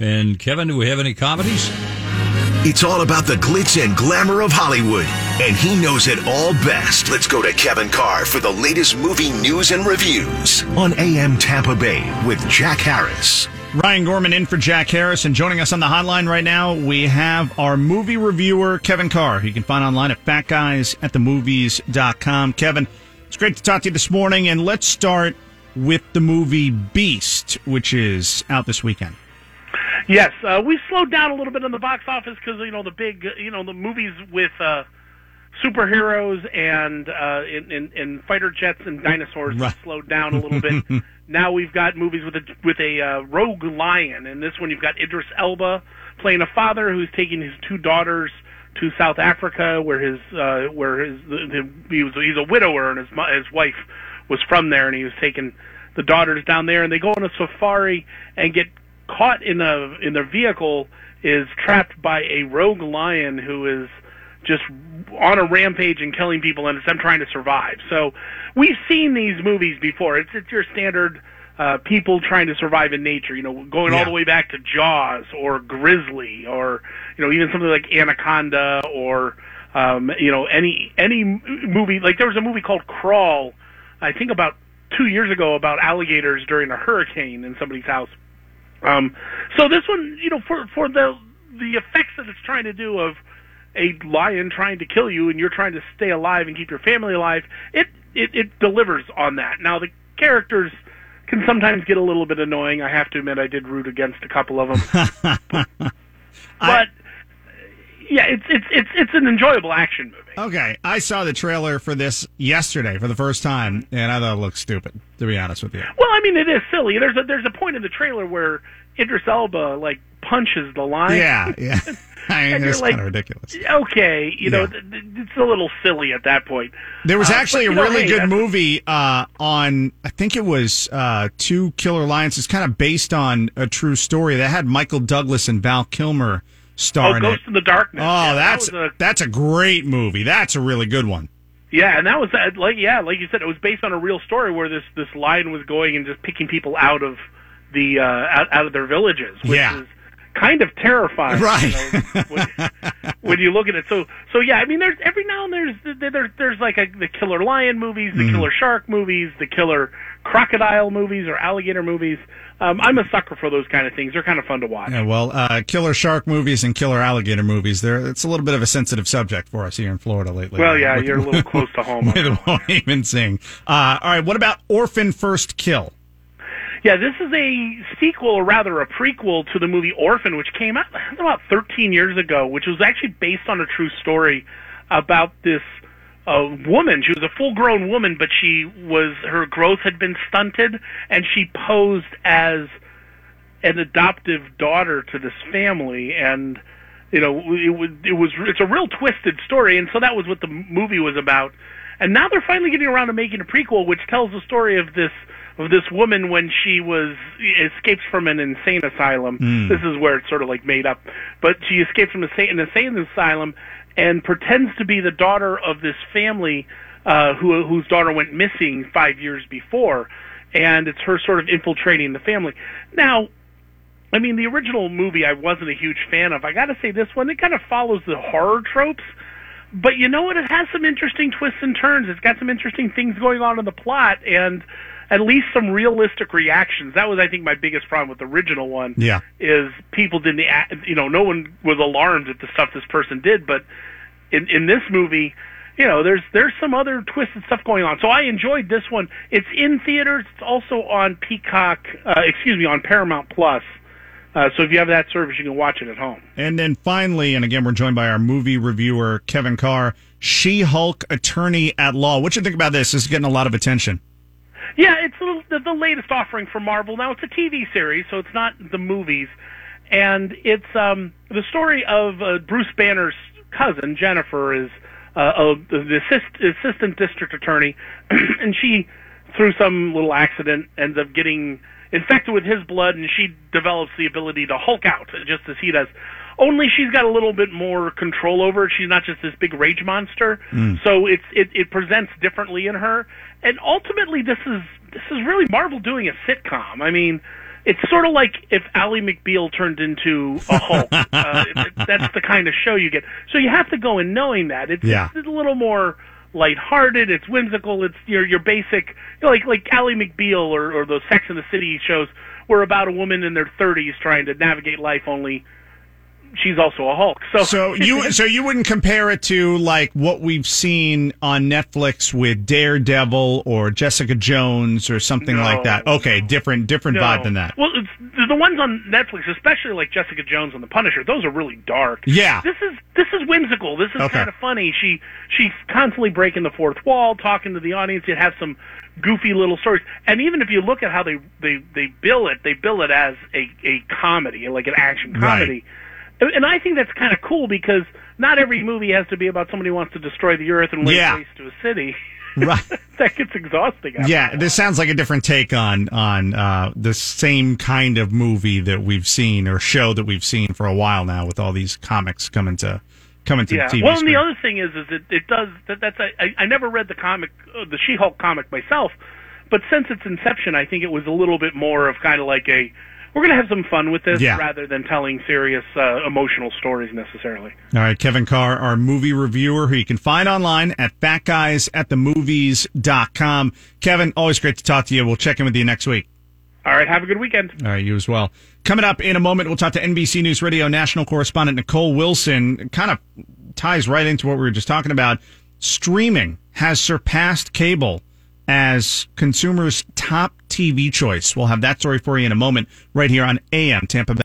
And Kevin, do we have any comedies? It's all about the glitz and glamour of Hollywood, and he knows it all best. Let's go to Kevin Carr for the latest movie news and reviews on AM Tampa Bay with Jack Harris. Ryan Gorman in for Jack Harris, and joining us on the hotline right now, we have our movie reviewer, Kevin Carr. You can find online at fatguysatthemovies.com. Kevin, it's great to talk to you this morning, and let's start with the movie Beast, which is out this weekend. Yes, uh, we slowed down a little bit in the box office because you know the big, you know, the movies with uh, superheroes and, uh, and, and and fighter jets and dinosaurs Right. slowed down a little bit. now we've got movies with a with a uh, rogue lion, and this one you've got Idris Elba playing a father who's taking his two daughters to South Africa, where his uh, where his the, he was he's a widower and his his wife was from there, and he was taking the daughters down there, and they go on a safari and get caught in a in their vehicle is trapped by a rogue lion who is just on a rampage and killing people and it's them trying to survive. So we've seen these movies before. It's it's your standard uh people trying to survive in nature, you know, going all the way back to Jaws or Grizzly or you know, even something like Anaconda or um you know, any any movie like there was a movie called Crawl I think about 2 years ago about alligators during a hurricane in somebody's house. Um, so this one, you know, for for the the effects that it's trying to do of a lion trying to kill you and you're trying to stay alive and keep your family alive, it it, it delivers on that. Now the characters can sometimes get a little bit annoying. I have to admit, I did root against a couple of them, but yeah, it's it's it's it's an enjoyable action movie. Okay, I saw the trailer for this yesterday for the first time, and I thought it looked stupid, to be honest with you. Well, I mean, it is silly. There's a there's a point in the trailer where Idris Elba like punches the lion. Yeah, yeah. I mean, it's like, kind of ridiculous. okay, you know, Yeah. th- th- it's a little silly at that point. There was Uh, actually but, a know, really hey, good that's- movie uh, on, I think it was uh, Two Killer Lions. It's kind of based on a true story that had Michael Douglas and Val Kilmer Oh, Ghost in the Darkness. Oh, Yeah, that's was a- that's a great movie. That's a really good one. yeah, and that was uh, like yeah, like you said, it was based on a real story where this this lion was going and just picking people out of the uh, out, out of their villages, which Yeah. is kind of terrifying. Right. You know, when, when you look at it, so so yeah, I mean, there's every now and there's there, there there's like a, the killer lion movies, the killer shark movies, the killer crocodile movies or alligator movies. Um, I'm a sucker for those kind of things. They're kind of fun to watch. Yeah, well, uh, killer shark movies and killer alligator movies. There, it's a little bit of a sensitive subject for us here in Florida lately. Well, yeah, With- you're a little close to home. with won't even sing. Uh, all right, what about Orphan First Kill? Yeah, this is a sequel, or rather a prequel to the movie Orphan, which came out about 13 years ago, which was actually based on a true story about this uh, woman. She was a full-grown woman, but she was her growth had been stunted, and she posed as an adoptive daughter to this family, and you know it was it was it's a real twisted story, and so that was what the movie was about. And now they're finally getting around to making a prequel, which tells the story of this of this woman when she was escapes from an insane asylum. This is where it's sort of like made up, but she escapes from a sa- an insane asylum and pretends to be the daughter of this family uh, who whose daughter went missing five years before, and it's her sort of infiltrating the family. Now, I mean, the original movie I wasn't a huge fan of. I got to say, this one it kind of follows the horror tropes, but you know what? It has some interesting twists and turns. It's got some interesting things going on in the plot, and at least some realistic reactions. That was, I think, my biggest problem with the original one. Yeah. is people didn't, you know, no one was alarmed at the stuff this person did, but in in this movie. You know, there's there's some other twisted stuff going on. So I enjoyed this one. It's in theaters. It's also on Peacock. Uh, excuse me, on Paramount Plus. Uh, so if you have that service, you can watch it at home. And then finally, and again, we're joined by our movie reviewer, Kevin Carr, She Hulk Attorney at Law. What you think about this? This is getting a lot of attention. Yeah, it's a the, the latest offering from Marvel. Now it's a TV series, so it's not the movies, and it's um, the story of uh, Bruce Banner's cousin Jennifer is uh, uh, the assist, assistant district attorney, and she, through some little accident, ends up getting infected with his blood, and she develops the ability to Hulk out, just as he does. Only she's got a little bit more control over it. She's not just this big rage monster. So it's it, it presents differently in her. And ultimately, this is this is really Marvel doing a sitcom. I mean, it's sort of like if Ally McBeal turned into a Hulk. uh, that's the kind of show you get. So you have to go in knowing that it's, Yeah. it's a little more lighthearted. It's whimsical. It's your your basic you know, like like Ally McBeal or or those Sex and the City shows were about a woman in their 30s trying to navigate life. Only she's also a Hulk. So So you so you wouldn't compare it to like what we've seen on Netflix with Daredevil or Jessica Jones or something No. like that. Okay, different different No. vibe than that. Well, it's, the- ones on Netflix, especially like Jessica Jones and The Punisher, those are really dark. Yeah. This is this is whimsical. This is Okay. kind of funny. She she's constantly breaking the fourth wall, talking to the audience. It has some goofy little stories, and even if you look at how they they they bill it, they bill it as a a comedy, like an action comedy. And and I think that's kind of cool because not every movie has to be about somebody who wants to destroy the earth and lay Yeah. waste to a city. Right. that gets exhausting. after Yeah, this sounds like a different take on on uh, the same kind of movie that we've seen or show that we've seen for a while now with all these comics coming to coming to yeah. the TV well, screen. and the other thing is, is it, it does that, that's I, I never read the comic, uh, the She-Hulk comic myself, but since its inception, I think it was a little bit more of kind of like a we're going to have some fun with this Yeah. rather than telling serious uh, emotional stories necessarily. All right, Kevin Carr, our movie reviewer, who you can find online at fatguysatthemovies.com. Kevin, always great to talk to you. We'll check in with you next week. All right, have a good weekend. All right, you as well. Coming up in a moment, we'll talk to NBC News Radio national correspondent Nicole Wilson. Kind of ties right into what we were just talking about. Streaming has surpassed cable as consumers' top TV choice. We'll have that story for you in a moment right here on AM Tampa Bay.